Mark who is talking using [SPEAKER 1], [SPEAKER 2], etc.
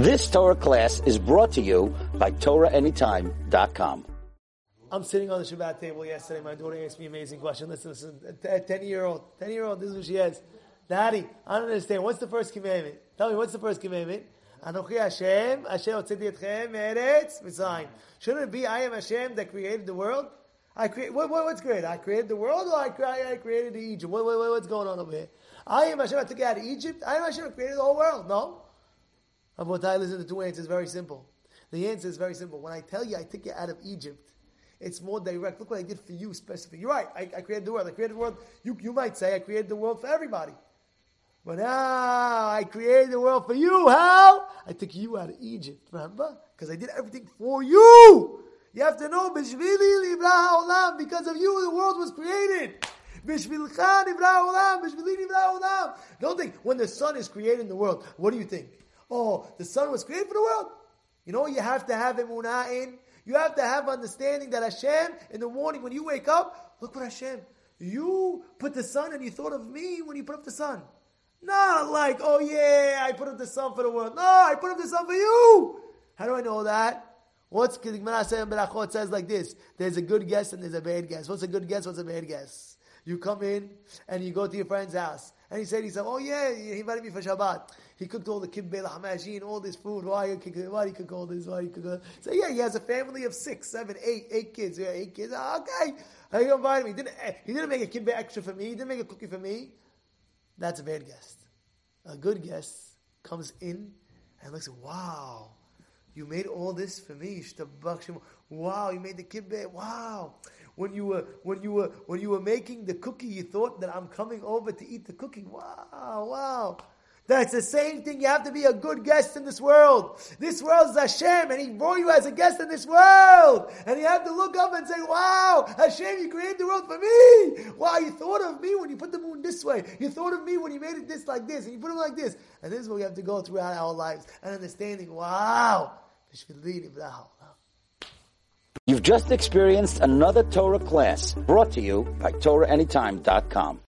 [SPEAKER 1] This Torah class is brought to you by TorahAnytime.com.
[SPEAKER 2] I'm sitting on the Shabbat table yesterday. My daughter asked me an amazing question. Listen, listen. A 10 year old, 10 year old, this is what she has. Daddy, I don't understand. What's the first commandment? Tell me, what's the first commandment? Anochi Hashem, Hashem otziti etchem, eretz, mitzrayim. Shouldn't it be I am Hashem that created the world? I create, what, what, what's great? I created the world or I, I created Egypt? What, what, what's going on over here? I am Hashem, I took out of Egypt. I am Hashem, I created the whole world. No. Avotai, listen, the two answers very simple. The answer is very simple. When I tell you I took you out of Egypt, it's more direct. Look what I did for you specifically. You're right. I, I created the world. I created the world. You, you might say I created the world for everybody. But now I created the world for you. How? I took you out of Egypt. Remember? Because I did everything for you. You have to know, because of you the world was created. Don't think when the sun is creating the world, what do you think? Oh, the sun was created for the world. You know you have to have emunah in? You have to have understanding that Hashem, in the morning when you wake up, look what Hashem, you put the sun and you thought of me when you put up the sun. Not like, oh yeah, I put up the sun for the world. No, I put up the sun for you. How do I know that? What's Gemara says like this: There's a good guess and there's a bad guess. What's a good guess? What's a bad guess? You come in and you go to your friend's house and he said, he said, oh yeah, he invited me for Shabbat. He cooked all the kibbeh, hamajin, all this food. Why you cook? Why he all this? Why he cook? All this? so yeah, he has a family of six, seven, eight, eight kids. Yeah, eight kids. Oh, okay, he invited me. He didn't eh, he didn't make a kibbeh extra for me? He didn't make a cookie for me. That's a bad guest. A good guest comes in and looks. Wow, you made all this for me. Wow, you made the kibbeh. Wow when you were when you were when you were making the cookie, you thought that I'm coming over to eat the cookie. Wow, wow. That's the same thing. You have to be a good guest in this world. This world is Hashem, and He brought you as a guest in this world. And you have to look up and say, Wow, Hashem, you created the world for me. Wow, you thought of me when you put the moon this way. You thought of me when you made it this like this, and you put it like this. And this is what we have to go throughout our lives and understanding, wow.
[SPEAKER 1] You've just experienced another Torah class brought to you by TorahAnytime.com.